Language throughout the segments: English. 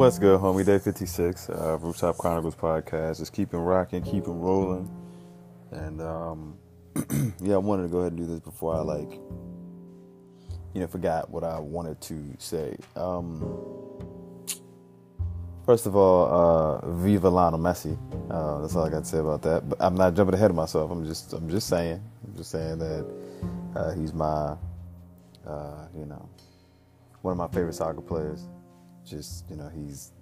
What's good, homie? Day 56, uh, Rooftop Chronicles podcast. Just keeping rocking, keeping rolling. And, um, yeah, I wanted to go ahead and do this before I, like, you know, forgot what I wanted to say. Um, first of all, uh, Viva Lionel Messi. Uh, that's all I got to say about that. But I'm not jumping ahead of myself. I'm just, I'm just saying, I'm just saying that uh, he's my, uh, you know, one of my favorite soccer players just you know he's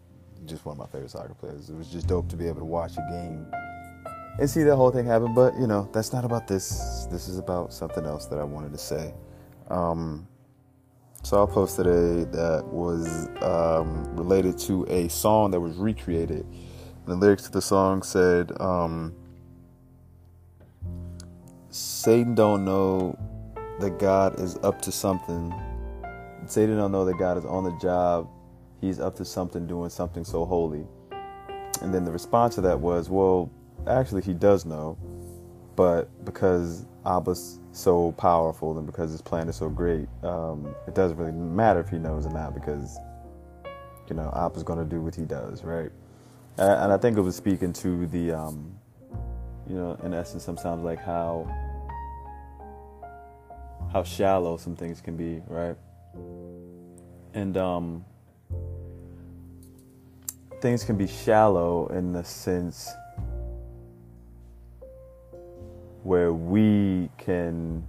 just one of my favorite soccer players. It was just dope to be able to watch a game and see that whole thing happen. But you know that's not about this. This is about something else that I wanted to say. Um, so I posted a that was um, related to a song that was recreated. The lyrics to the song said, um, "Satan don't know that God is up to something. Satan don't know that God is on the job he's up to something, doing something so holy. And then the response to that was, well, actually, he does know, but because Abba's so powerful and because his plan is so great, um, it doesn't really matter if he knows or not because, you know, Abba's going to do what he does, right? And I think it was speaking to the, um, you know, in essence, sometimes like how how shallow some things can be, right? And um, things can be shallow in the sense where we can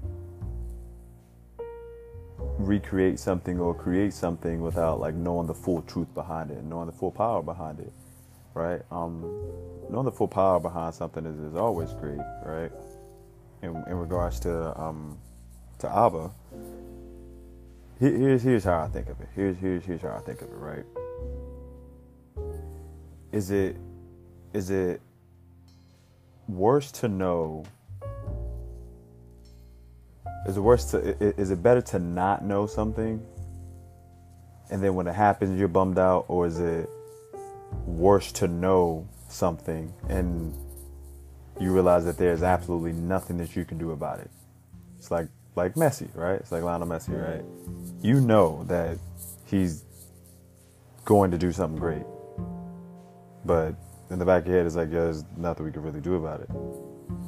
recreate something or create something without like knowing the full truth behind it, knowing the full power behind it, right? Um, knowing the full power behind something is, is always great, right? In, in regards to um, to Abba, here's here's how I think of it. Here's here's here's how I think of it, right? Is it is it worse to know is it worse to is it better to not know something and then when it happens you're bummed out? Or is it worse to know something and you realize that there's absolutely nothing that you can do about it? It's like like Messi right? It's like Lionel Messi right? You know that he's going to do something great but in the back of your head, it's like, yeah, there's nothing we can really do about it.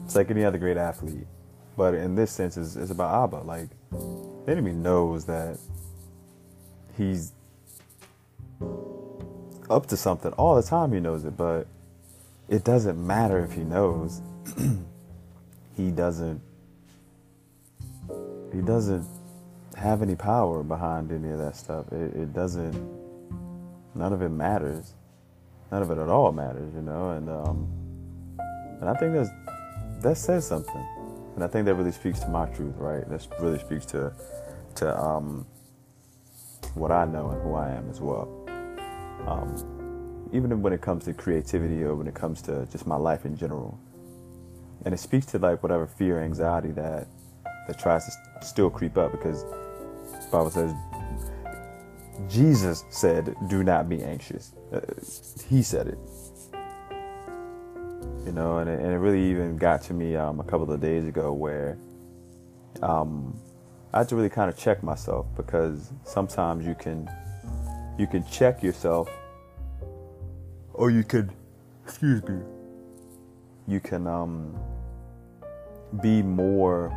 It's like any other great athlete. But in this sense, it's, it's about Abba. Like, the enemy knows that he's up to something all the time. He knows it, but it doesn't matter if he knows. he doesn't. He doesn't have any power behind any of that stuff. It, it doesn't. None of it matters none of it at all matters, you know. And um, and I think that's that says something, and I think that really speaks to my truth, right? That really speaks to to um, what I know and who I am as well. Um, even when it comes to creativity or when it comes to just my life in general, and it speaks to like whatever fear, anxiety that that tries to still creep up because the Bible says Jesus said, "Do not be anxious." Uh, he said it, you know, and it, and it really even got to me um, a couple of days ago where um, I had to really kind of check myself because sometimes you can you can check yourself, or you could, excuse me, you can um, be more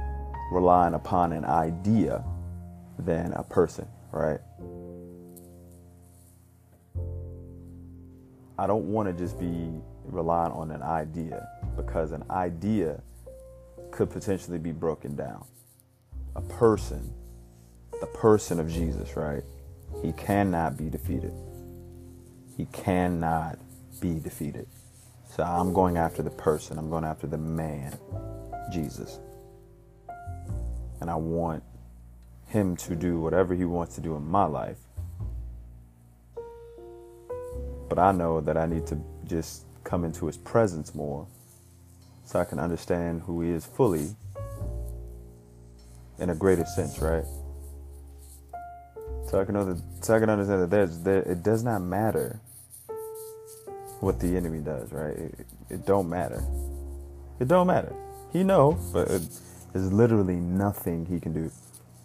relying upon an idea than a person, right? I don't want to just be relying on an idea because an idea could potentially be broken down. A person, the person of Jesus, right? He cannot be defeated. He cannot be defeated. So I'm going after the person, I'm going after the man, Jesus. And I want him to do whatever he wants to do in my life but I know that I need to just come into his presence more so I can understand who he is fully in a greater sense, right? So I can know that, so I can understand that there's there, it does not matter what the enemy does, right? It, it don't matter. It don't matter. He know, but it, there's literally nothing he can do.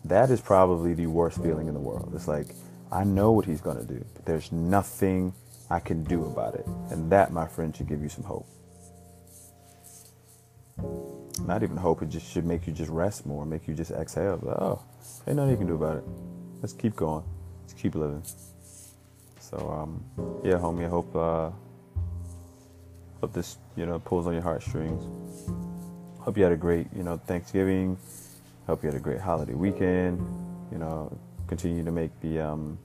That is probably the worst feeling in the world. It's like I know what he's gonna do, but there's nothing I can do about it. And that, my friend, should give you some hope. Not even hope, it just should make you just rest more, make you just exhale. Oh, ain't nothing you can do about it. Let's keep going. Let's keep living. So um, yeah, homie, I hope uh, hope this you know pulls on your heartstrings. Hope you had a great you know Thanksgiving. Hope you had a great holiday weekend. You know, continue to make the um,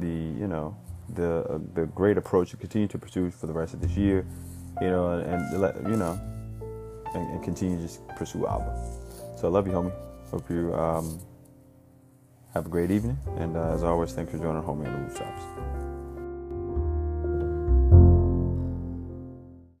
the you know the uh, the great approach to continue to pursue for the rest of this year. You know, and, let you know, and, and, continue to just pursue Abba. So I love you, homie. Hope you um, have a great evening, and uh, as always, thanks for joining Homie on the Rooftops.